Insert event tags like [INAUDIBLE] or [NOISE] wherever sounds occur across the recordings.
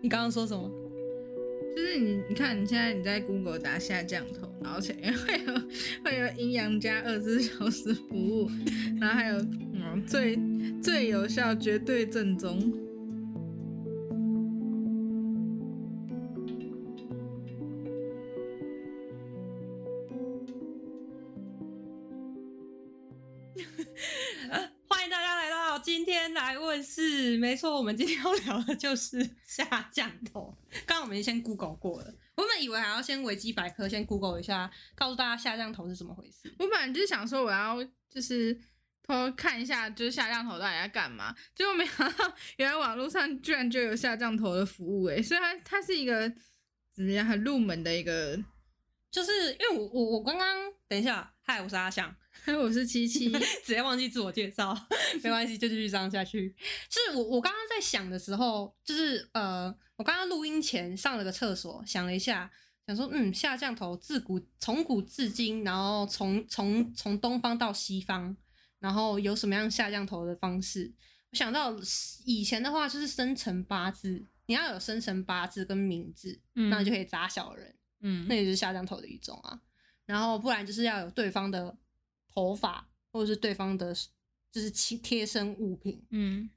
你刚刚说什么？就是你，你看你现在你在 Google 打下降头，然后前面会有会有阴阳家二十四小时服务，然后还有嗯最最有效、绝对正宗。没错，我们今天要聊的就是下降头。刚刚我们先 Google 过了，我本以为还要先维基百科先 Google 一下，告诉大家下降头是怎么回事。我本来就是想说我要就是偷看一下，就是下降头到底在干嘛，结果没想到原来网络上居然就有下降头的服务诶，所以它它是一个怎么样很入门的一个。就是因为我我我刚刚等一下，嗨，我是阿翔，我是七七，[LAUGHS] 直接忘记自我介绍，没关系，就继续这样下去。是我我刚刚在想的时候，就是呃，我刚刚录音前上了个厕所，想了一下，想说嗯，下降头自古从古至今，然后从从从东方到西方，然后有什么样下降头的方式？我想到以前的话就是生辰八字，你要有生辰八字跟名字，嗯那你就可以砸小人。嗯那也是下降头的一种啊。然后不然就是要有对方的头发，或者是对方的，就是贴贴身物品。嗯。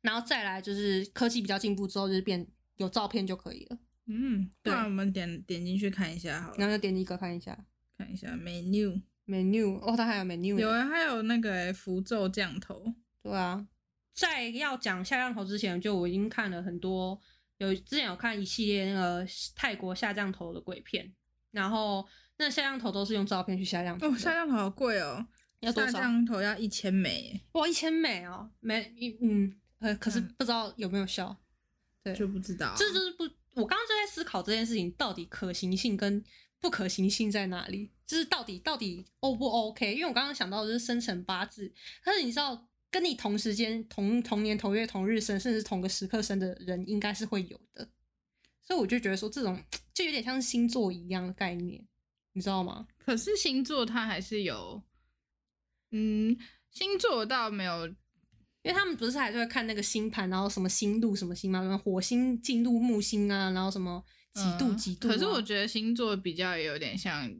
然后再来就是科技比较进步之后，就是变有照片就可以了。嗯，对那我们点点进去看一下好了，然后就点一个看一下。看一下 menu，menu，哦，它还有 menu 有耶啊，还有那个诶符咒降头，对啊。在要讲下降头之前，就我已经看了很多，有之前有看一系列那个泰国下降头的鬼片，然后那下降头都是用照片去下降头的。哦，下降头好贵哦，要多少？降头要一千美耶，哇，一千美哦，没一嗯呃，可是嗯不知道有没有效。对，就不知道啊，这就是不，我刚刚就在思考这件事情到底可行性跟不可行性在哪里，就是到底到底 O 不 OK？因为我刚刚想到的是生辰八字，可是你知道跟你同时间、同同年同月同日生，甚至同个时刻生的人，应该是会有的。所以我就觉得说，这种 [TSK] 就有点像星座一样的概念，你知道吗？可是星座它还是有，嗯，星座倒没有，因为他们不是还是会看那个星盘，然后什么星度什么星嘛，什么火星进入木星啊，然后什么几度嗯几度、啊可是我觉得星座比较有点像，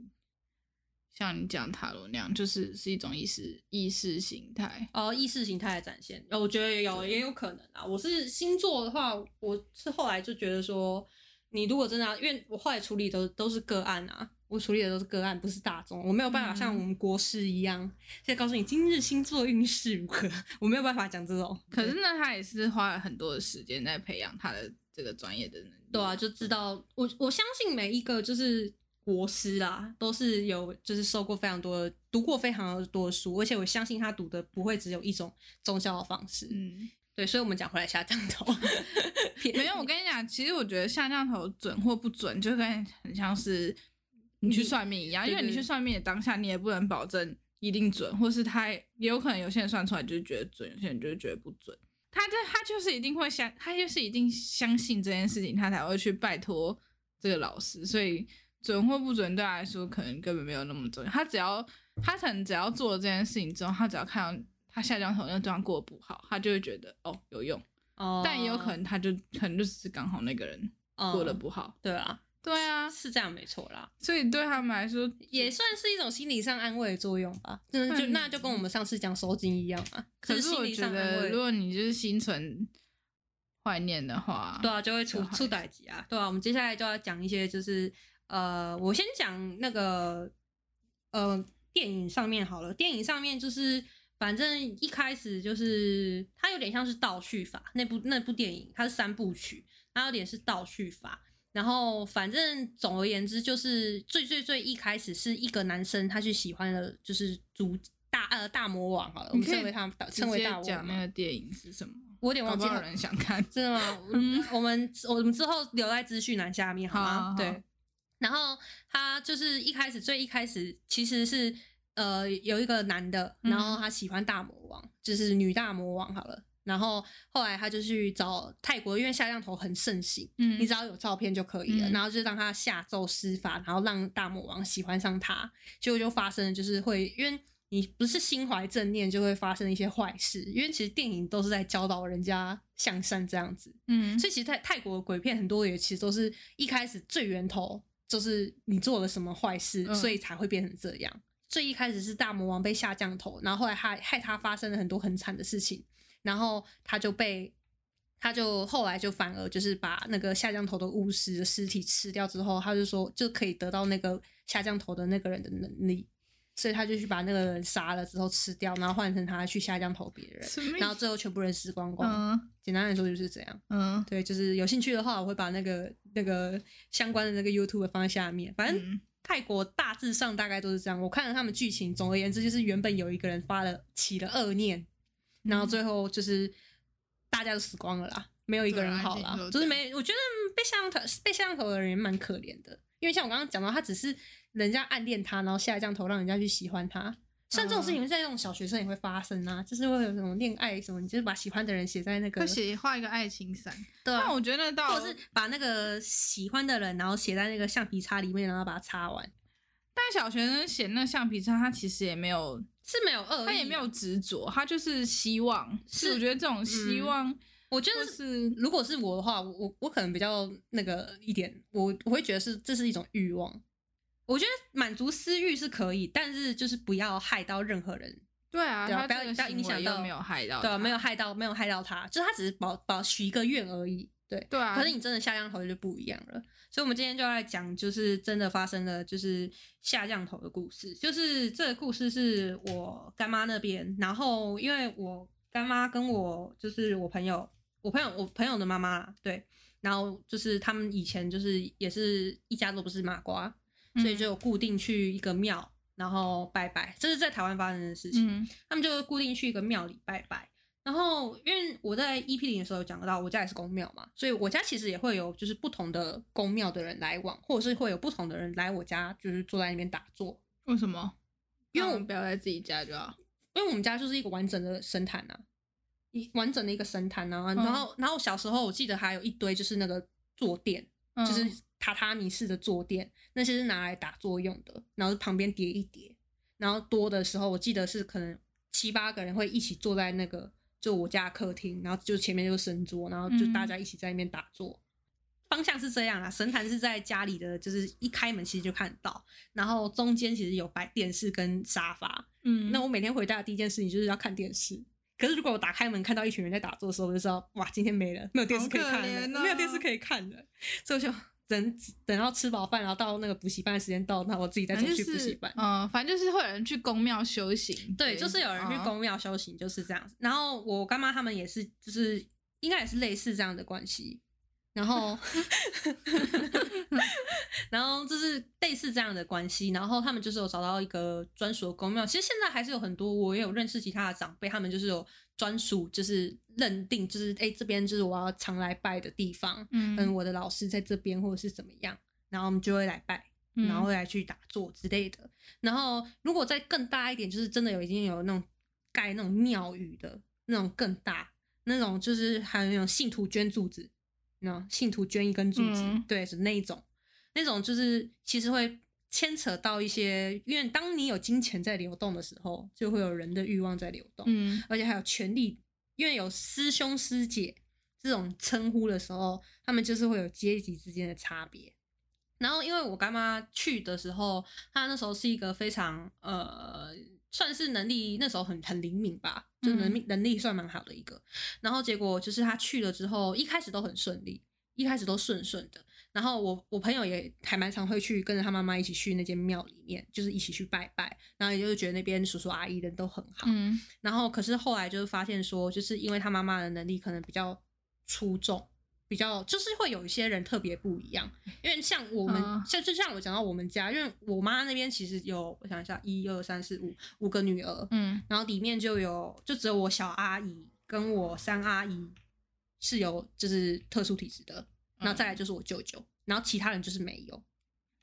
像你讲塔罗那样，就是是一种意识意识形态。哦，意识形态的展现，哦我觉得也有也有可能啊。我是星座的话，我是后来就觉得说，你如果真的要，因为我后来处理都都是个案啊，我处理的都是个案，不是大众，我没有办法像嗯我们国师一样，现在告诉你今日星座运势如何，我没有办法讲这种。可是呢，他也是花了很多的时间在培养他的这个专业的能力。对啊，就知道我我相信每一个就是国师啊，都是有就是受过非常多的读过非常多的书，而且我相信他读的不会只有一种宗教的方式。嗯，对，所以我们讲回来下降头，[LAUGHS] 没有，我跟你讲，其实我觉得下降头准或不准，就跟很像是你去算命一样，因为你去算命的当下，你也不能保证一定准，或是他也有可能有些人算出来就是觉得准，有些人就是觉得不准。他就他就是一定会相，他就是一定相信这件事情，他才会去拜托这个老师。所以准或不准对他来说，可能根本没有那么重要。他只要他可能只要做了这件事情之后，他只要看到他下降头那个地方过得不好，他就会觉得哦有用。哦但也有可能他就可能就只是刚好那个人过得嗯不好。对啊，对啊，是这样没错啦，所以对他们来说也算是一种心理上安慰的作用吧。就是就嗯那就跟我们上次讲收金一样啊，可是我觉得，如。果你就是心存怀念的话，对啊，就会出出歹集啊。对啊，我们接下来就要讲一些，就是呃，我先讲那个呃电影上面好了。电影上面就是反正一开始就是它有点像是倒叙法，那部那部电影它是三部曲，它有点是倒叙法。然后反正总而言之，就是最最最一开始是一个男生他去喜欢了，就是主大呃大魔王好了，我们称为他称为大魔王。讲那个电影是什么？我有点忘记了人想看。[LAUGHS] 真的吗？嗯我们我们之后留在资讯栏下面好吗？好好好对。然后他就是一开始最一开始其实是呃有一个男的，嗯然后他喜欢大魔王，就是女大魔王好了。然后后来他就去找泰国，因为下降头很盛行，嗯你只要有照片就可以了。嗯然后就让他下咒施法，然后让大魔王喜欢上他。结果就发生了，就是会因为你不是心怀正念，就会发生一些坏事。因为其实电影都是在教导人家向善这样子，嗯，所以其实泰泰国的鬼片很多也其实都是一开始最源头就是你做了什么坏事，嗯所以才会变成这样。最一开始是大魔王被下降头，然后后来害害他发生了很多很惨的事情，然后他就被他就后来就反而就是把那个下降头的巫师的尸体吃掉之后，他就说就可以得到那个下降头的那个人的能力，所以他就去把那个人杀了之后吃掉，然后换成他去下降头别人，然后最后全部人死光光。嗯简单来说就是这样。嗯对，就是有兴趣的话，我会把那个那个相关的那个 YouTube 放在下面。反正嗯泰国大致上大概都是这样。我看了他们剧情，总而言之就是原本有一个人发了起了恶念，然后最后就是大家都死光了啦，没有一个人好啦就是没。我觉得被下降头被下降头的人也蛮可怜的，因为像我刚刚讲到，他只是人家暗恋他，然后下降头让人家去喜欢他。像这种事情在那种小学生也会发生啊，就是会有那种恋爱什么，你就是把喜欢的人写在那个会写画一个爱情伞，对啊但我觉得到或者是把那个喜欢的人，然后写在那个橡皮擦里面，然后把它擦完，但小学生写那个橡皮擦，他其实也没有，是没有恶意，他也没有。执着，他就是希望。是是我觉得这种希望，我觉得是如果是我的话，我我可能比较那个一点，我我会觉得是这是一种欲望。我觉得满足私欲是可以，但是就是不要害到任何人，对啊，对啊不要不要影响到没有害到，对啊，没有，害到没有害到他，就是他只是保保许一个愿而已，对。对啊。可是你真的下降头就不一样了，所以我们今天就要来讲，就是真的发生了就是下降头的故事。就是这个故事是我干妈那边，然后因为我干妈跟我就是我朋友，我朋友我朋友的妈妈对，然后就是他们以前就是也是一家都不是麻瓜，所以就固定去一个庙，然后拜拜，这是在台湾发生的事情。嗯他们就固定去一个庙里拜拜。然后，因为我在 EP 零的时候有讲到，我家也是公庙嘛，所以我家其实也会有就是不同的公庙的人来往，或者是会有不同的人来我家，就是坐在那边打坐。为什么？因为我们不要在自己家就好。因为我们家就是一个完整的神坛啊，一完整的一个神坛啊。然后，然后小时候我记得还有一堆就是那个坐垫，嗯就是榻榻米式的坐垫，那些是拿来打坐用的，然后旁边叠一叠，然后多的时候我记得是可能七八个人会一起坐在那个就我家客厅，然后就前面就是神桌，然后就嗯大家一起在那边打坐。方向是这样啦，神坛是在家里的，就是一开门其实就看得到，然后中间其实有摆电视跟沙发。嗯那我每天回家的第一件事情就是要看电视。可是如果我打开门看到一群人在打坐的时候，我就知道哇，今天没了，没有电视可以看了，没有电视可以看了，所以我就等等到吃饱饭，然后到那个补习班的时间到，那我自己再走反正就是去补习班。嗯，反正就是会有人去公庙修行。对，就是有人去嗯公庙修行，就是这样子。然后我干妈他们也是，就是应该也是类似这样的关系。然后 [LAUGHS] [LAUGHS] 然后就是类似这样的关系，然后他们就是有找到一个专属的公庙。其实现在还是有很多，我也有认识其他的长辈，他们就是有专属，就是认定，就是哎、这边就是我要常来拜的地方，嗯嗯，我的老师在这边或者是怎么样，然后我们就会来拜。嗯然后会来去打坐之类的。然后如果再更大一点，就是真的有已经有那种盖那种庙宇的那种更大，那种就是还有那种信徒捐柱子，那信徒捐一根柱子，嗯对，是那一种，那种就是其实会牵扯到一些，因为当你有金钱在流动的时候，就会有人的欲望在流动，嗯而且还有权力，因为有师兄师姐这种称呼的时候，他们就是会有阶级之间的差别。然后，因为我干妈去的时候，她那时候是一个非常呃，算是能力那时候很很灵敏吧，就能力、能力算蛮好的一个。然后结果就是她去了之后，一开始都很顺利，一开始都顺顺的。然后我我朋友也还蛮常会去跟着他妈妈一起去那间庙里面，就是一起去拜拜，然后也就是觉得那边叔叔阿姨人都很好。嗯然后可是后来就是发现说，就是因为他妈妈的能力可能比较出众，比较就是会有一些人特别不一样。因为像我们，嗯像就像我讲到我们家，因为我妈那边其实有，我想一下，一二三四五五个女儿，嗯然后里面就有就只有我小阿姨跟我三阿姨是有就是特殊体质的，然后再来就是我舅舅，然后其他人就是没有。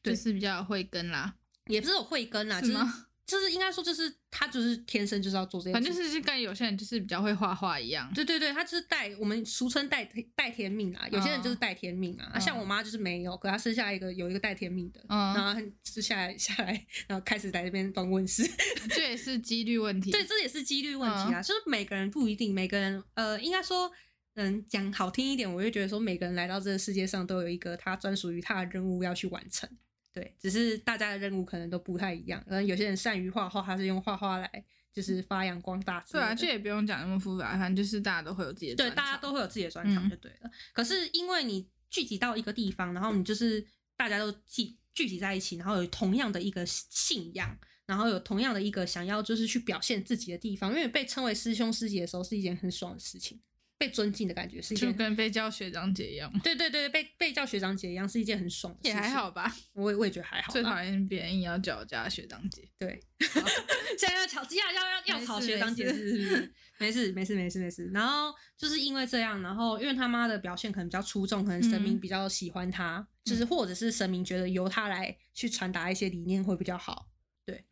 对就是比较有慧根啦。也不是有慧根啦，就是是吗就是应该说就是他就是天生就是要做这些反正就是跟有些人就是比较会画画一样。对对对，他就是带我们俗称带带天命啊，有些人就是带天命啊，啊像我妈就是没有，可她生下一个有一个带天命的，嗯然后就下来下来，然后开始在这边当问世，这也是几率问题。对，这也是几率问题嗯啊，就是每个人不一定，每个人呃，应该说。嗯，讲好听一点，我就觉得说每个人来到这个世界上都有一个他专属于他的任务要去完成。对，只是大家的任务可能都不太一样。可能有些人善于画画，他是用画画来就是发扬光大。对啊，这也不用讲那么复杂，反正就是大家都会有自己的对，大家都会有自己的专长就对了。可是因为你聚集到一个地方，然后你就是大家都聚聚集在一起，然后有同样的一个信仰，然后有同样的一个想要就是去表现自己的地方，因为被称为师兄师姐的时候是一件很爽的事情，被尊敬的感觉是一件。就跟被叫学长姐一样，对对对，被被叫学长姐一样是一件很爽的事情。也还好，吧。我也我也觉得还好啦。最讨厌别人硬要叫我叫她学长姐。对，[LAUGHS] 现在要吵，要要要要没吵事学长姐事是不是？没事没事没事没事。然后就是因为这样，然后因为他妈的表现可能比较出众，可能神明嗯比较喜欢他，就是或者是神明觉得由他来去传达一些理念会比较好。对，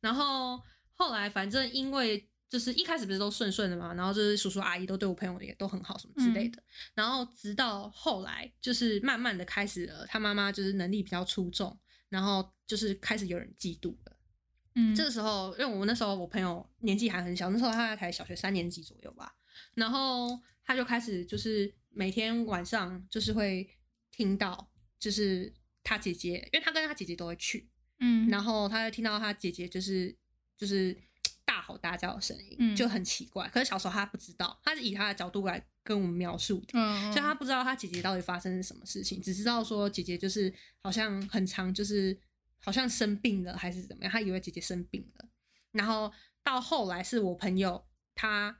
然后后来反正因为。就是一开始不是都顺顺的嘛，然后就是叔叔阿姨都对我朋友也都很好什么之类的，然后直到后来就是慢慢的开始了，他妈妈就是能力比较出众，然后就是开始有人嫉妒了。嗯。这个时候，因为我那时候我朋友年纪还很小，那时候他才小学三年级左右吧，然后他就开始就是每天晚上就是会听到，就是他姐姐，因为他跟他姐姐都会去，嗯，然后他就听到他姐姐就是就是大吼大叫的声音，嗯就很奇怪。可是小时候他不知道，他是以他的角度来跟我们描述的，嗯，所以他不知道他姐姐到底发生了什么事情，只知道说姐姐就是好像很长，就是好像生病了还是怎么样，他以为姐姐生病了。然后到后来是我朋友，他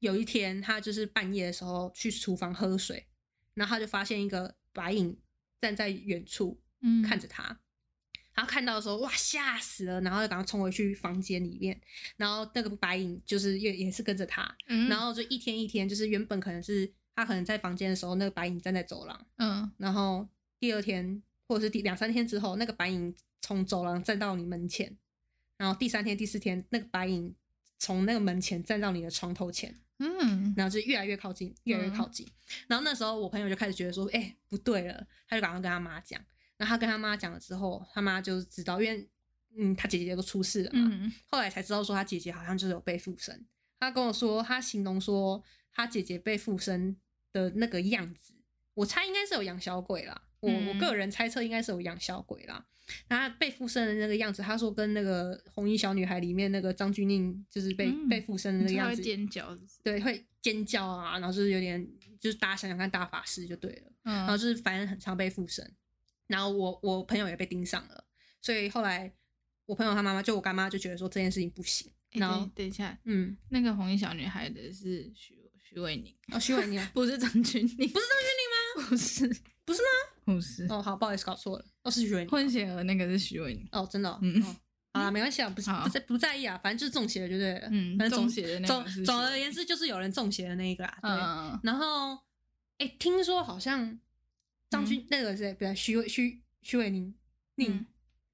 有一天他就是半夜的时候去厨房喝水，然后他就发现一个白影站在远处嗯看着他。然后看到的时候，哇，吓死了！然后就赶快冲回去房间里面，然后那个白影就是也也是跟着他，嗯，然后就一天一天，就是原本可能是他可能在房间的时候，那个白影站在走廊，嗯然后第二天或者是第两三天之后，那个白影从走廊站到你门前，然后第三天、第四天，那个白影从那个门前站到你的床头前，嗯然后就越来越靠近，越来越靠近。然后那时候我朋友就开始觉得说，哎、不对了，他就赶快跟他妈讲。然后他跟他妈讲了之后，他妈就知道，因为嗯，他姐姐都出事了嘛，嗯后来才知道说他姐姐好像就是有被附身。他跟我说，他形容说他姐姐被附身的那个样子，我猜应该是有养小鬼啦。我、我嗯个人猜测应该是有养小鬼啦。他被附身的那个样子，他说跟那个红衣小女孩里面那个张钧甯就是被、嗯被附身的那个样子，尖叫，对，会尖叫啊，然后就是有点，就是大家想想看大法师就对了。嗯，然后就是反正很常被附身，然后我我朋友也被盯上了，所以后来我朋友他妈妈就我干妈就觉得说这件事情不行，诶然后等等一下，嗯，那个红衣小女孩的是徐徐伟宁，哦徐伟宁啊 [LAUGHS] 不是张钧甯，不不是张钧甯吗？[LAUGHS] 不是不是吗？不是，哦好，不好意思搞错了，哦是徐伟宁混血儿那个是徐伟宁，哦真的哦，嗯哦好啦没关系啊，不是不在不在意啊，反正就是中邪了就对了，嗯，反正中邪的那总总而言之就是有人中邪的那一个啦，对，嗯，然后哎听说好像张钧、那个谁，不对，徐伟徐徐伟宁宁。嗯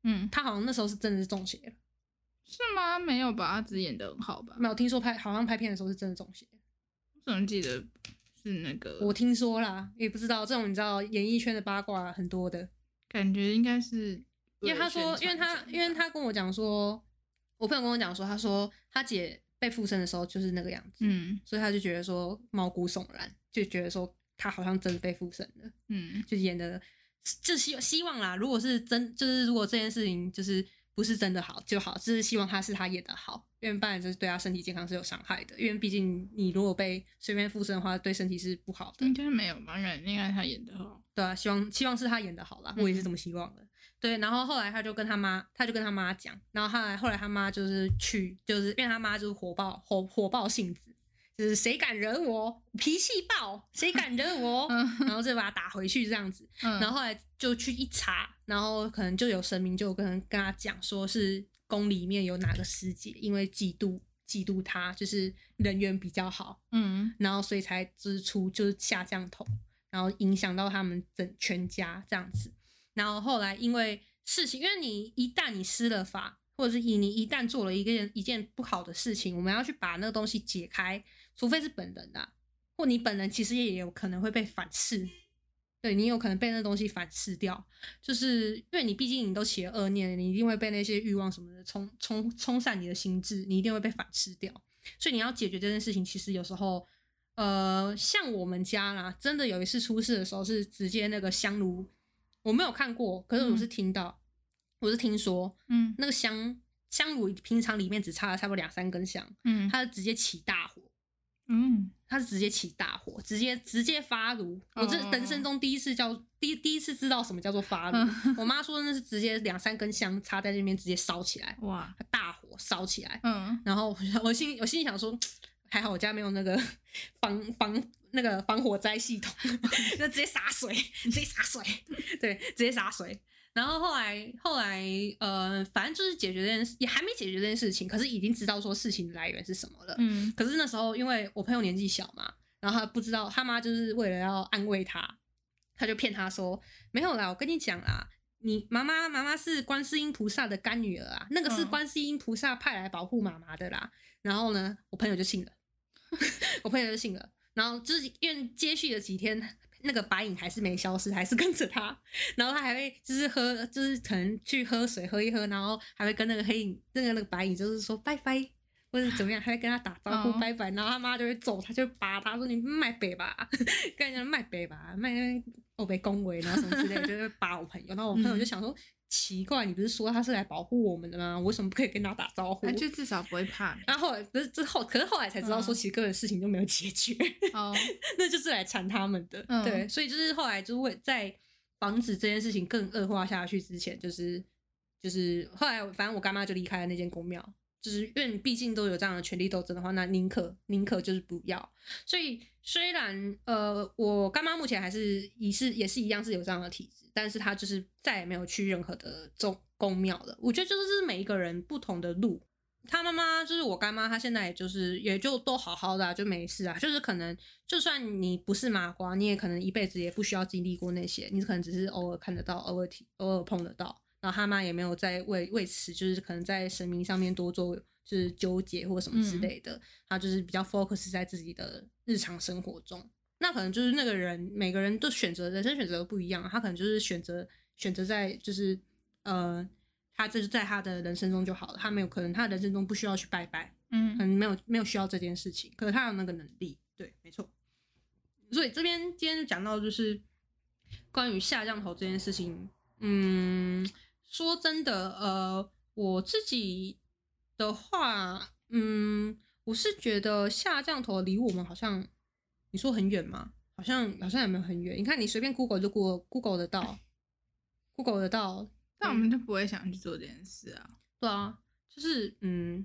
嗯，他好像那时候是真的是中邪了，是吗？没有吧？他只演的很好吧？没有听说拍好像拍片的时候是真的中邪。我怎么记得是那个？我听说啦，也不知道这种你知道演艺圈的八卦很多的，感觉应该是因为他说，因为他因为他跟我讲说，我朋友跟我讲说，他说他姐被附身的时候就是那个样子，嗯所以他就觉得说毛骨悚然，就觉得说他好像真的被附身了，嗯就演的，就希希望啦，如果是真，就是如果这件事情就是不是真的好就好，就是希望他是他演的好，因为不然就是对他身体健康是有伤害的，因为毕竟你如果被随便附身的话，对身体是不好的。应该没有吧？应该应该他演的好。对啊，希望希望是他演的好啦，嗯我也是这么希望的。对，然后后来他就跟他妈，他就跟他妈讲，然后后来后来他妈就是去，就是因为他妈就是火爆火火爆性子，就是谁敢惹我，脾气暴，谁敢惹我，嗯然后就把他打回去这样子。嗯，然后后来就去一查，然后可能就有神明就跟跟他讲说是宫里面有哪个师姐因为嫉妒嫉妒他，就是人缘比较好，嗯然后所以才支出就是下降头，然后影响到他们整全家这样子。然后后来因为事情，因为你一旦你施了法，或者是以你一旦做了一件一件不好的事情，我们要去把那个东西解开，除非是本人啊，或你本人其实也有可能会被反噬，对你有可能被那东西反噬掉，就是因为你毕竟你都起了恶念，你一定会被那些欲望什么的冲冲冲散你的心智，你一定会被反噬掉，所以你要解决这件事情，其实有时候。呃，像我们家啦，真的有一次出事的时候是直接那个香炉，我没有看过，可是我是听到，我是听说，嗯。那个香香炉平常里面只插了差不多两三根香，嗯。它直接起大火，嗯他是直接起大火，直接直接发炉。我这哦人生中第一次叫第第一次知道什么叫做发炉。[LAUGHS] 我妈说那是直接两三根香插在那边直接烧起来，哇，大火烧起来，嗯然后我我心我心里想说，还好我家没有那个 [LAUGHS] 防防那个防火灾系统，[LAUGHS] 就直接洒水，直接洒水，对，直接洒水。然后后来后来呃，反正就是解决这件事，也还没解决这件事情，可是已经知道说事情的来源是什么了。嗯可是那时候因为我朋友年纪小嘛，然后他不知道，他妈就是为了要安慰他，他就骗他说没有啦，我跟你讲啦。你妈妈妈妈是观世音菩萨的干女儿啊，那个是嗯观世音菩萨派来保护妈妈的啦。然后呢，我朋友就信了，[LAUGHS] 我朋友就信了。然后就是因为接续了几天，那个白影还是没消失，还是跟着他。然后他还会就是喝，就是可能去喝水喝一喝，然后还会跟那个黑影，那个那个白影就是说拜拜，或者怎么样，还会跟他打招呼哦拜拜。然后他妈就会揍他，就扒他说你卖北吧，跟人家卖北吧，卖我被恭维，然后什么之类的，就是扒我朋友。然后我朋友就想说。奇怪，你不是说他是来保护我们的吗？为什么不可以跟他打招呼？那就至少不会怕然后后来不是之后，可是后来才知道说，嗯其实个人事情都没有解决，哦，[LAUGHS] 那就是来缠他们的。嗯对，所以就是后来就是为在防止这件事情更恶化下去之前，就是就是后来反正我干妈就离开了那间公庙，就是因为毕竟都有这样的权力斗争的话，那宁可宁可就是不要。所以虽然呃我干妈目前还是也是也是一样是有这样的体质，但是她就是再也没有去任何的宗公庙了。我觉得就是每一个人不同的路。她妈妈就是我干妈，她现在也就是也就都好好的、啊，就没事啊。就是可能就算你不是麻瓜，你也可能一辈子也不需要经历过那些，你可能只是偶尔看得到，偶尔偶尔碰得到。然后他妈也没有在为为此，就是可能在神明上面多做就是纠结或什么之类的，他就是比较 focus 在自己的日常生活中。那可能就是那个人每个人都选择人生选择都不一样，他可能就是选择选择在就是呃，他就是在他的人生中就好了，他没有可能他的人生中不需要去拜拜，嗯可嗯能没有没有需要这件事情，可是他有那个能力，对，没错。所以这边今天就讲到就是关于下降头这件事情，嗯，说真的，呃，我自己的话，嗯，我是觉得下降头离我们好像，你说很远吗？好像好像也没有很远。你看，你随便 Google 就 Google Google 得到，Google 得到，但我们就不会想去做这件事啊。对啊，就是嗯，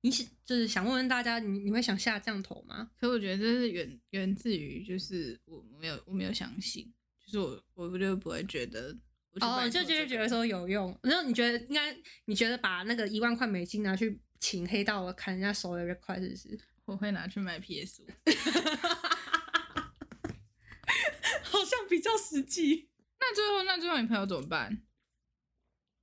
你想就是想问问大家，你你会想下降头吗？可我觉得这是源源自于，就是我没有我没有相信，就是我我就不会觉得哦，就就托这个觉得说有用，然后你觉得应该，你觉得把那个一万块美金拿去请黑道了砍人家手有点快，是不是？我会拿去买 PS 五。[LAUGHS] 好像比较实际那最后那最后你朋友怎么办？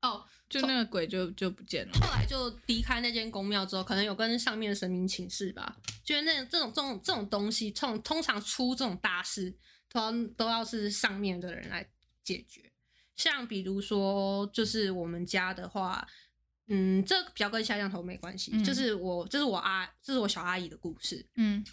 哦。就那个鬼就就不见了。后来就离开那间宫庙之后，可能有跟上面的神明请示吧，觉得那这种这种这种东西，通通常出这种大事，都要都要是上面的人来解决。像比如说，就是我们家的话，嗯，这比较跟下降头没关系，嗯就是我这是我阿这是我小阿姨的故事。嗯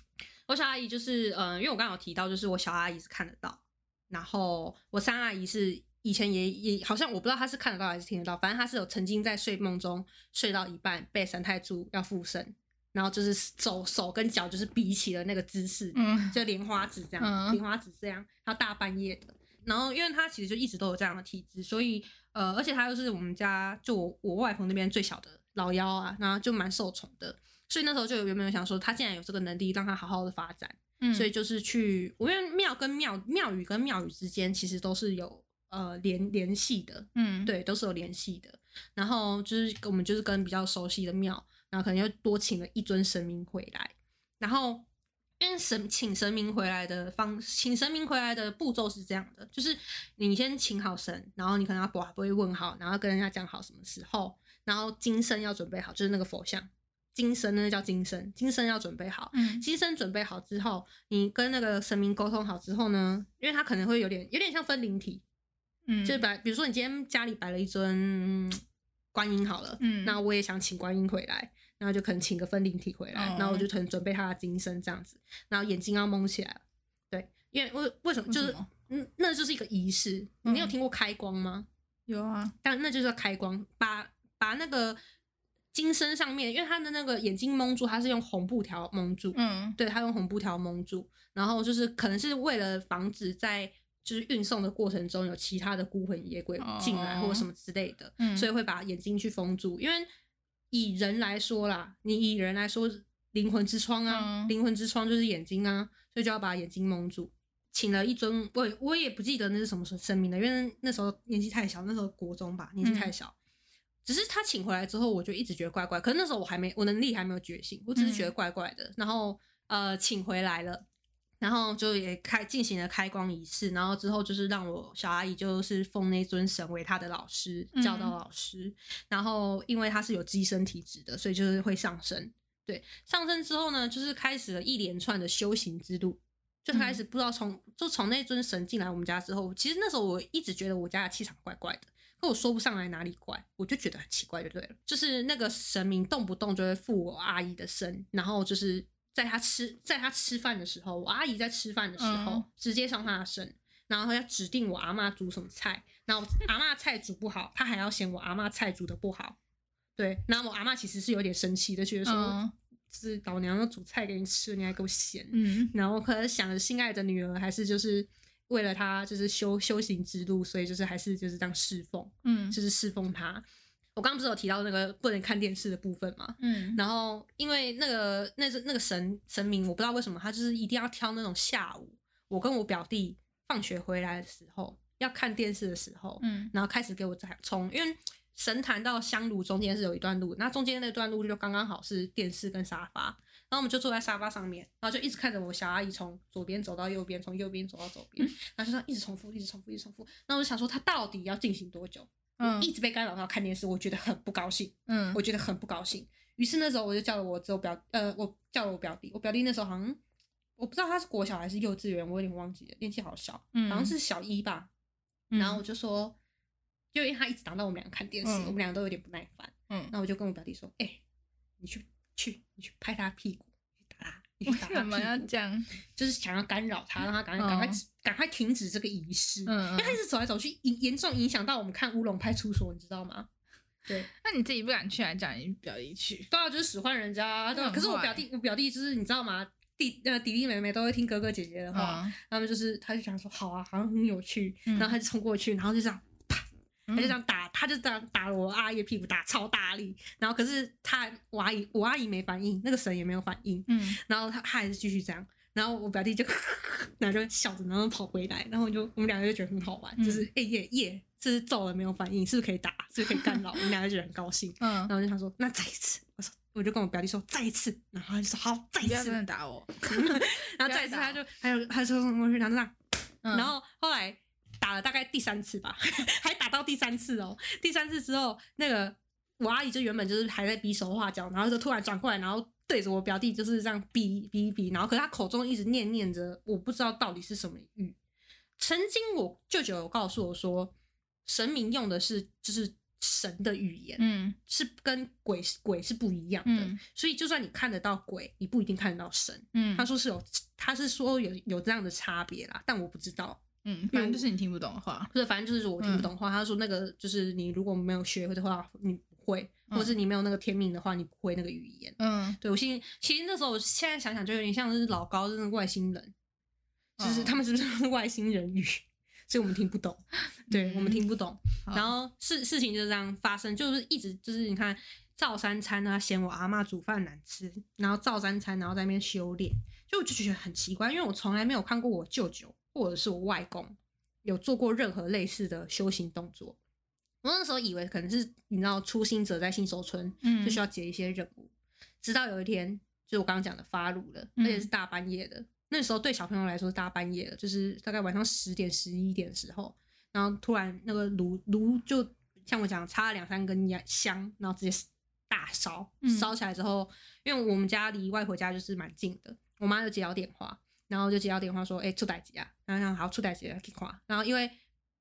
我小阿姨就是，嗯、因为我刚刚有提到，就是我小阿姨是看得到，然后我三阿姨是以前也也好像我不知道她是看得到还是听得到，反正她是有曾经在睡梦中睡到一半被三太柱要附身，然后就是手手跟脚就是比起了那个姿势，嗯就莲花指这样，嗯莲花指这样，然后大半夜的，然后因为他其实就一直都有这样的体质，所以呃，而且他又是我们家就我我外婆那边最小的老幺啊，然后就蛮受宠的，所以那时候就有原本有想说，他既然有这个能力，让他好好的发展。嗯，所以就是去，我因为庙跟庙庙宇跟庙宇之间其实都是有呃联联系的，嗯对，都是有联系的。然后就是我们就是跟比较熟悉的庙，然后可能又多请了一尊神明回来。然后因为神请神明回来的方，请神明回来的步骤是这样的，就是你先请好神，然后你可能要把不会问好，然后跟人家讲好什么时候，然后金身要准备好，就是那个佛像，金身那叫金身，金身要准备好。嗯金身准备好之后，你跟那个神明沟通好之后呢，因为他可能会有点有点像分灵体，嗯，就是摆，比如说你今天家里摆了一尊嗯观音好了，嗯那我也想请观音回来，然后就可能请个分灵体回来，哦然后我就可能准备他的金身这样子，然后眼睛要蒙起来，对，因为为为什么？就是么？嗯，那就是一个仪式，你有嗯。听过开光吗？有啊，但那就是要开光，把把那个金身上面，因为他的那个眼睛蒙住，他是用红布条蒙住，嗯。对他用红布条蒙住，然后就是可能是为了防止在就是运送的过程中有其他的孤魂野鬼进来、哦或者什么之类的，嗯所以会把眼睛去封住。因为以人来说啦，你以人来说，灵魂之窗啊，嗯灵、魂之窗就是眼睛啊，所以就要把眼睛蒙住。请了一尊，我我也不记得那是什么神明了，因为那时候年纪太小，那时候国中吧，年纪太小。只是他请回来之后，我就一直觉得怪怪。可是那时候我还没，我能力还没有觉醒，我只是觉得怪怪的。然后呃，请回来了，然后就也开进行了开光仪式。然后之后就是让我小阿姨就是奉那尊神为她的老师，教导嗯老师。然后因为她是有机身体质的，所以就是会上升。对，上升之后呢，就是开始了一连串的修行之路。就开始不知道从就从那尊神进来我们家之后，其实那时候我一直觉得我家的气场怪怪的，可我说不上来哪里怪，我就觉得很奇怪就对了。就是那个神明动不动就会附我阿姨的身，然后就是在他吃在他吃饭的时候，我阿姨在吃饭的时候、嗯直接上他的身，然后要指定我阿妈煮什么菜，然后阿妈菜煮不好，他还要嫌我阿妈菜煮的不好。对，然后我阿妈其实是有点生气的，觉得说，嗯是老娘要煮菜给你吃，你还给我嫌。嗯然后可能想着心爱的女儿，还是就是为了她就是修修行之路，所以就是还是就是这样侍奉，嗯就是侍奉她。我刚刚不是有提到那个不能看电视的部分嘛？嗯然后因为那个那是那个神神明，我不知道为什么他就是一定要挑那种下午，我跟我表弟放学回来的时候要看电视的时候，嗯然后开始给我在冲，因为神坛到香炉中间是有一段路，那中间那段路就刚刚好是电视跟沙发，然后我们就坐在沙发上面，然后就一直看着我小阿姨从左边走到右边，从右边走到左边，然后就这样一直重复，一直重复，一直重复。那我就想说，他到底要进行多久？嗯我一直被干扰到看电视，我觉得很不高兴，嗯我觉得很不高兴。于是那时候我就叫了我只有表呃，我叫了我表弟，我表弟那时候好像我不知道他是国小还是幼稚园，我有点忘记了，年纪好小，嗯好像是小一吧。然后我就说，就因为他一直挡到我们俩看电视，嗯我们俩都有点不耐烦。嗯那我就跟我表弟说：“哎、你去去，你去拍他屁股，为什么要。这样？就是想要干扰他，让他赶快赶快嗯赶快停止这个仪式。因嗯为他一直走来走去，严严重影响到我们看乌龙派出所，你知道吗？对，那你自己不敢去，还叫你表弟去？对啊，就是使唤人家啊。对可是我表弟，我表弟就是你知道吗？弟呃弟弟妹妹都会听哥哥姐姐的话，嗯他们就是他就想说好啊，好像很有趣，嗯然后他就冲过去，然后就这样啪，他就这嗯样打，他就这样打了我阿姨的屁股，打超大力。然后可是他我阿姨我阿姨没反应，那个神也没有反应，嗯然后他他还是继续这样。然后我表弟就，[LAUGHS] 然后就笑着，然后跑回来，然后就我们两个就觉得很好玩，嗯就是哎耶耶，这是揍了没有反应，是不是可以打？是不是可以干扰？我们两个就觉得很高兴。[LAUGHS] 嗯然，后就想说，那再一次，我说我就跟我表弟说再一次，然后他就说好，再一次真，的打我。[LAUGHS] 然后再一次他就他就他就冲过去，然后这样，嗯然后后来打了大概第三次吧，[LAUGHS] 还打到第三次哦。第三次之后，那个我阿姨就原本就是还在比手画脚，然后就突然转过来，然后对着我表弟就是这样比比比，然后可是他口中一直念念着，我不知道到底是什么语。曾经我舅舅有告诉我说，神明用的是就是神的语言，嗯是跟鬼鬼是不一样的，嗯所以就算你看得到鬼，你不一定看得到神。嗯，他说是有，他是说有有这样的差别啦，但我不知道。嗯，反正就是你听不懂的话。不是反正就是我听不懂话，他说那个就是你如果没有学会的话，你不会，嗯。或者是你没有那个天命的话，你不会那个语言。嗯。对我心里其实那时候，我现在想想就有点像是老高真的外星人，就是哦他们是不是外星人语，所以我们听不懂，[LAUGHS] 对、我们听不懂。然后事事情就这样发生，就是一直就是你看赵三餐啊，嫌我阿嬷煮饭难吃，然后赵三餐，然后在那边修炼，就我就觉得很奇怪，因为我从来没有看过我舅舅或者是我外公有做过任何类似的修行动作。我那时候以为可能是你知道初心者在新手村嗯就需要接一些任务，直到有一天就是我刚刚讲的发炉了，嗯而且是大半夜的。那时候对小朋友来说是大半夜的，就是大概晚上十点十一点的时候，然后突然那个炉炉就像我讲插了两三根香，然后直接大烧，嗯烧起来之后，因为我们家离外婆家就是蛮近的，我妈就接到电话，然后就接到电话说，哎、出歹机啊，然后想好出歹机啊，去看，然后因为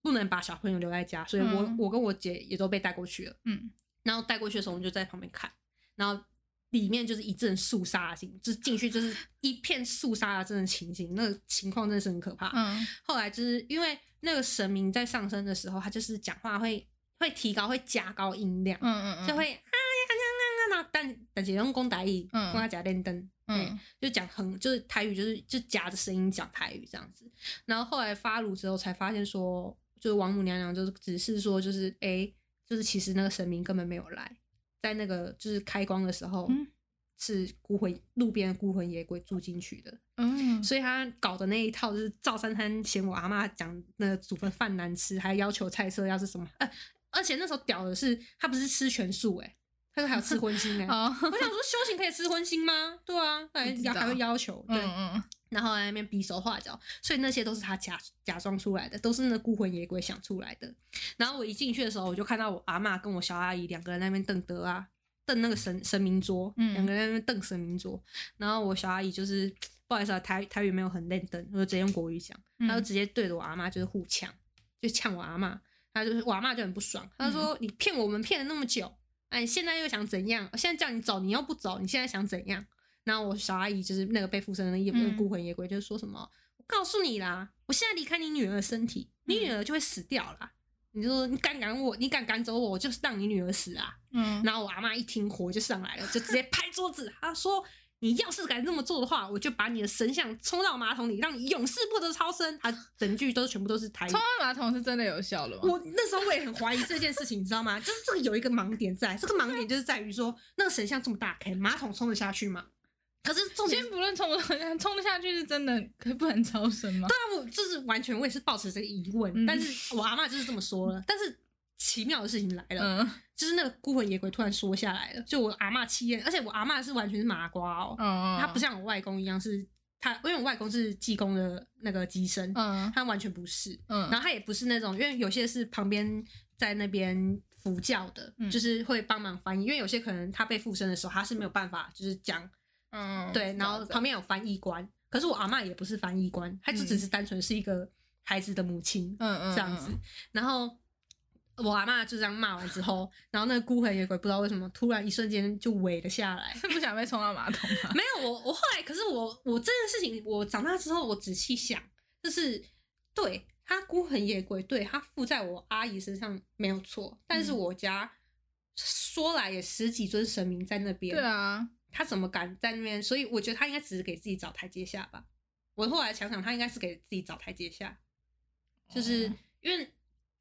不能把小朋友留在家，所以我、嗯。我跟我姐也都被带过去了，嗯。然后带过去的时候，我们就在旁边看，然后里面就是一阵肃杀的情，就是进去就是一片肃杀的这种情形，那个情况真的是很可怕。嗯。后来就是因为那个神明在上升的时候，他就是讲话会会提高，会加高音量，嗯嗯，就会啊但但是用公台语，嗯。跟他讲电灯，嗯。嗯，就讲很就是台语，就是就夹着声音讲台语这样子。然后后来发炉之后才发现说，就是王母娘娘就是只是说就是哎、诶就是其实那个神明根本没有来，在那个就是开光的时候。嗯。是孤魂路边孤魂野鬼住进去的，嗯，所以他搞的那一套就是赵三三嫌我阿妈讲那个煮的饭难吃，还要求菜色要是什么，呃，而且那时候屌的是他不是吃全素哎、他说还有吃荤腥哎、[LAUGHS] 哦，我想说修行可以吃荤腥吗？对啊，还不知道要还会要求对，嗯嗯然后在那边比手画脚，所以那些都是他假假装出来的，都是那孤魂野鬼想出来的。然后我一进去的时候，我就看到我阿嬷跟我小阿姨两个人在那边瞪德啊，瞪那个神神明桌，嗯两个人在那边瞪神明桌。然后我小阿姨就是不好意思啊，台台语没有很认真，我就直接用国语讲，嗯她就直接对着我阿妈就是互呛，就呛我阿嬷。她就是我阿嬷就很不爽，她说、你骗我们骗了那么久，哎，你现在又想怎样？现在叫你走，你又不走，你现在想怎样？然后我小阿姨就是那个被附身的那个那个嗯孤魂野鬼，就是说什么，我告诉你啦，我现在离开你女儿的身体，你女儿就会死掉啦。你就说你敢赶我，你敢赶走我，我就是让你女儿死啊！嗯，然后我阿妈一听火就上来了，就直接拍桌子，她说：“你要是敢这么做的话，我就把你的神像冲到马桶里，让你永世不得超生。”他整句都全部都是台语冲。到马桶是真的有效了吗？我那时候我也很怀疑这件事情，你知道吗？[LAUGHS] 就是这个有一个盲点在，这个盲点就是在于说，那个神像这么大坑，马桶冲得下去吗？可是重点先不论冲不冲得冲得下去是真的，可不能超生吗？对啊，我就是完全我也是抱持这个疑问，嗯但是我阿妈就是这么说了。但是奇妙的事情来了，嗯。就是那个孤魂野鬼突然说下来了，就我阿妈气焰，而且我阿妈是完全是麻瓜哦，嗯，她不像我外公一样是他，因为我外公是济公的那个机身，嗯。他完全不是，嗯，然后他也不是那种，因为有些是旁边在那边服教的，嗯就是会帮忙翻译，因为有些可能他被附身的时候他是没有办法就是讲嗯对，然后旁边有翻译官，可是我阿嬷也不是翻译官，她就只是单纯是一个孩子的母亲，嗯嗯这样子。然后我阿妈就这样骂完之后，然后那个孤魂野鬼不知道为什么突然一瞬间就萎了下来。是不想被冲到马桶吗？[LAUGHS] 没有，我我后来，可是我我这件事情，我长大之后我仔细想，就是对他孤魂野鬼，对他附在我阿姨身上没有错，但是嗯我家说来也十几尊神明在那边，对啊，他怎么敢在那边？所以我觉得他应该只是给自己找台阶下吧。我后来想想，他应该是给自己找台阶下，就是哦因为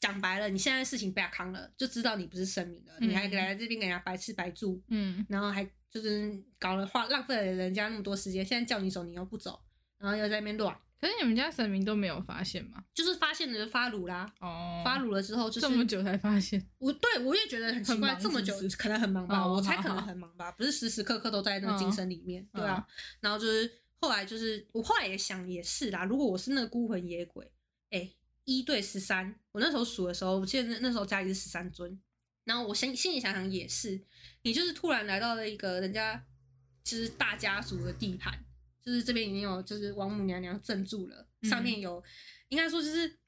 讲白了，你现在事情被他扛了，就知道你不是神明了，嗯你还来这边给人家白吃白住，嗯然后还就是搞了花浪费了人家那么多时间，现在叫你走你又不走，然后又在那边乱，可是你们家神明都没有发现吗？就是发现了就发炉啦。哦，发炉了之后，就是这么久才发现，我对我也觉得很奇怪，这么久可能很忙吧，哦我猜可能很忙吧，不是时时刻刻都在那个精神里面，嗯对啊。然后就是后来就是我后来也想也是啦，如果我是那个孤魂野鬼，哎、一对十三，我那时候数的时候，我记得那那时候家里是十三尊，然后我心心里想想也是，你就是突然来到了一个人家就是大家族的地盘，就是这边已经有就是王母娘娘镇住了，嗯上面有、应该说就是。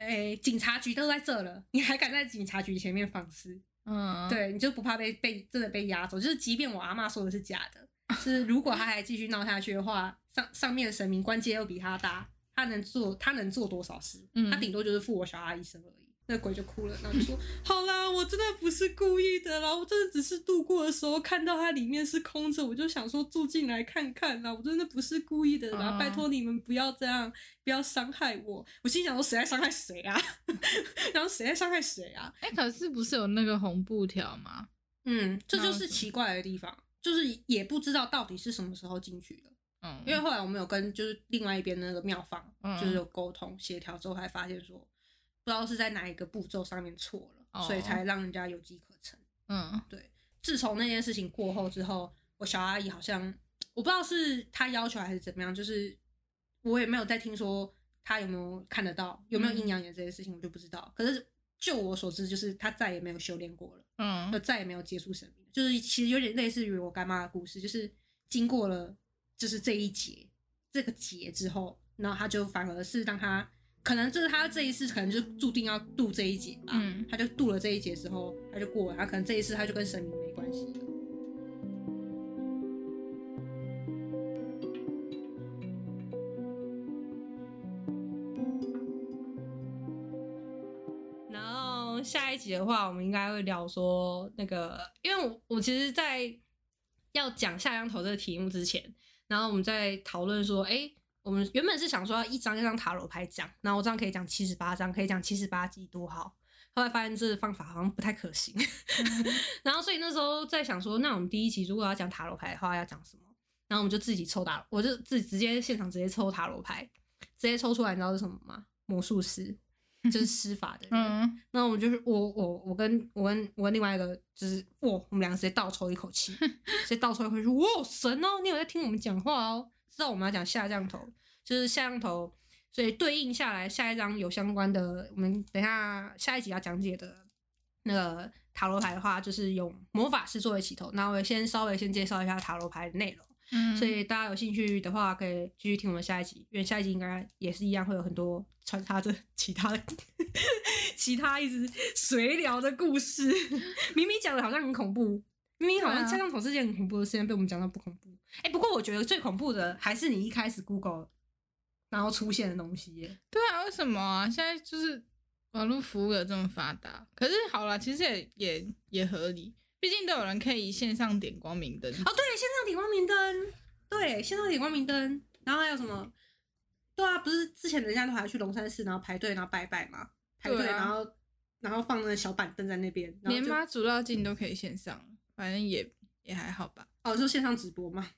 哎、警察局都在这了，你还敢在警察局前面放肆？嗯，，对，你就不怕被被真的被压走？就是即便我阿妈说的是假的，就是如果他还继续闹下去的话，上上面的神明官阶又比他大，他能做他能做多少事？嗯他顶多就是付我小阿姨生而已。那鬼就哭了，然后就说：“好啦，我真的不是故意的啦，我真的只是路过的时候看到它里面是空着，我就想说住进来看看啦，我真的不是故意的啦，哦拜托你们不要这样，不要伤害我。”我心想说：“谁在伤害谁啊？[LAUGHS] 然后谁在伤害谁啊？”哎，可是不是有那个红布条吗？嗯，这就是奇怪的地方，就是也不知道到底是什么时候进去的。嗯，因为后来我们有跟就是另外一边的那个庙方，嗯就是有沟通协调之后，才发现说不知道是在哪一个步骤上面错了，哦所以才让人家有机可乘。嗯对自从那件事情过后之后，我小阿姨好像我不知道是她要求还是怎么样，就是我也没有再听说她有没有看得到，有没有阴阳眼这件事情，我就不知道。可是就我所知，就是她再也没有修炼过了，嗯就再也没有接触神明，就是其实有点类似于我干妈的故事，就是经过了就是这一劫这个劫之后，然后他就反而是当他可能就是他这一次可能就注定要渡这一劫吧，嗯他就渡了这一劫之后，他就过了，他可能这一次他就跟神明没关系了。然后下一集的话，我们应该会聊说那个，因为我我其实，在要讲下乡头这个题目之前，然后我们在讨论说，哎，我们原本是想说要一张一张塔罗牌讲，然后我这样可以讲七十八张，可以讲七十八集多好。后来发现这个方法好像不太可行，[LAUGHS] 然后所以那时候在想说，那我们第一集如果要讲塔罗牌的话，要讲什么？然后我们就自己抽塔，我就自己直接现场直接抽塔罗牌，直接抽出来，你知道是什么吗？魔术师，就是施法的人。嗯，那我们就是我我我跟我跟我跟另外一个就是哇，我们两个直接倒抽一口气，[LAUGHS] 直接倒抽一口气，哇神哦，你有在听我们讲话哦，知道我们要讲下降头，就是下降头，所以对应下来下一张有相关的，我们等一下下一集要讲解的那个塔罗牌的话，就是用魔法师作为起头，那我先稍微先介绍一下塔罗牌的内容。嗯所以大家有兴趣的话，可以继续听我们下一集，因为下一集应该也是一样，会有很多穿插着 [LAUGHS] 其他的、其他一直随聊的故事。明明讲的好像很恐怖，明明好像对啊下降头是件很恐怖的事情，被我们讲到不恐怖。哎、不过我觉得最恐怖的还是你一开始 Google 然后出现的东西耶。对啊，为什么啊？现在就是网络服务有这么发达，可是好了，其实也也也合理，毕竟都有人可以线上点光明灯。哦，对，线上点光明灯，对，线上点光明灯，然后还有什么？对啊，不是之前人家都还去龙山寺，然后排队，然后拜拜嘛，排队，啊然后然后放那个小板凳在那边，然后连妈祖绕境都可以线上，反正也也还好吧。哦，就线上直播嘛。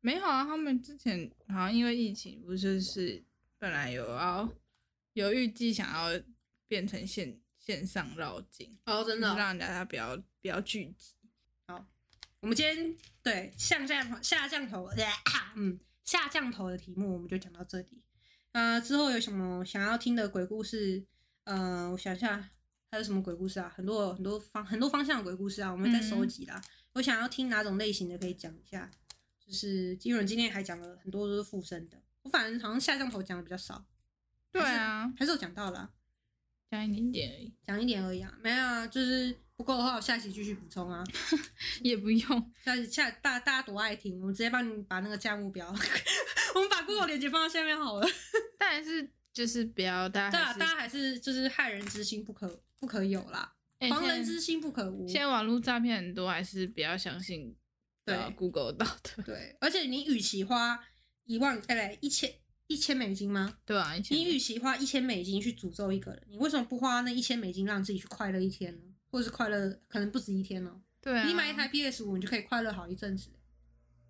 没有啊，他们之前好像因为疫情，不就是本来有要有预计想要变成线线上绕境，哦，真就是让大家不要不要聚集。好我们今天对下降下降头，[CLEARS THROAT] 嗯，下降头的题目我们就讲到这里。呃，之后有什么想要听的鬼故事？呃，我想一下，还有什么鬼故事啊？很多很多方很多方向的鬼故事啊，我们在收集啦。我想要听哪种类型的，可以讲一下。就是基本今天还讲了很多都是附身的，我反正好像下降头讲的比较少，对啊，还是有讲到啦，加一点点而已，讲一点而已啊。没有啊，就是不够的话，我下期继续补充啊。[LAUGHS] 也不用。下下大大家多爱听，我们直接帮你把那个价目表，[LAUGHS] 我们把 Google 链接放到下面好了。但还是就是不要大对啊，家大家还是就是害人之心不可不可有啦，防人之心不可无。现在网络诈骗很多，还是不要相信对呃 Google 到的，对，而且你与其花一万，哎不，一千一千美金吗？对啊，你与其花一千美金去诅咒一个人，你为什么不花那一千美金让自己去快乐一天呢？或者是快乐可能不止一天哦。对啊，你买一台 PS 五，你就可以快乐好一阵子。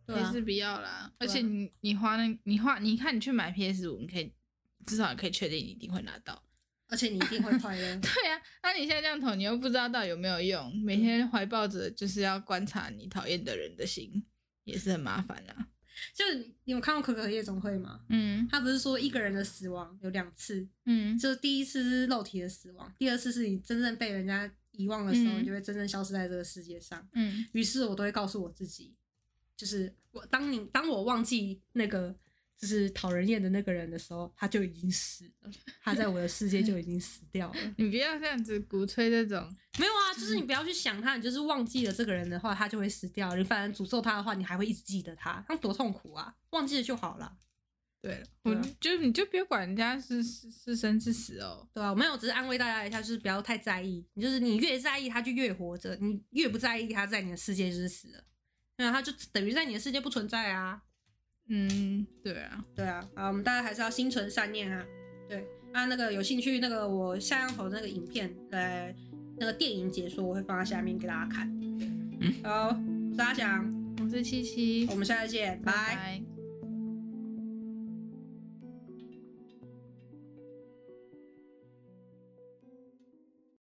对啊还是，不要啦。而且你你花那你花你看你去买 PS 五，你可以至少可以确定你一定会拿到。而且你一定会快乐。[LAUGHS] 对啊，那你现在这样投，你又不知道到底有没有用，每天怀抱着就是要观察你讨厌的人的心，也是很麻烦啦。就是你你有看过《可可夜总会》吗？嗯他不是说一个人的死亡有两次，嗯，就是第一次是肉体的死亡，第二次是你真正被人家遗忘的时候，嗯你就会真正消失在这个世界上。嗯，于是我都会告诉我自己，就是我当你当我忘记那个就是讨人厌的那个人的时候，他就已经死了，他在我的世界就已经死掉了。[LAUGHS] 你不要这样子鼓吹这种，没有啊，就是你不要去想他，你就是忘记了这个人的话，他就会死掉。你反正诅咒他的话，你还会一直记得他，那多痛苦啊！忘记了就好了。对就你就别管人家是是是生是死哦。对啊、我没有，只是安慰大家一下，就是不要太在意。你就是你越在意，他就越活着；你越不在意，他在你的世界就是死了。那他就等于在你的世界不存在啊。嗯，对啊，对啊，啊，我们大家还是要心存善念啊。对啊，那个有兴趣，那个我下样头那个影片，呃，那个电影解说，我会放在下面给大家看。好，我是阿翔，我是七七。我，们下次见，拜。拜拜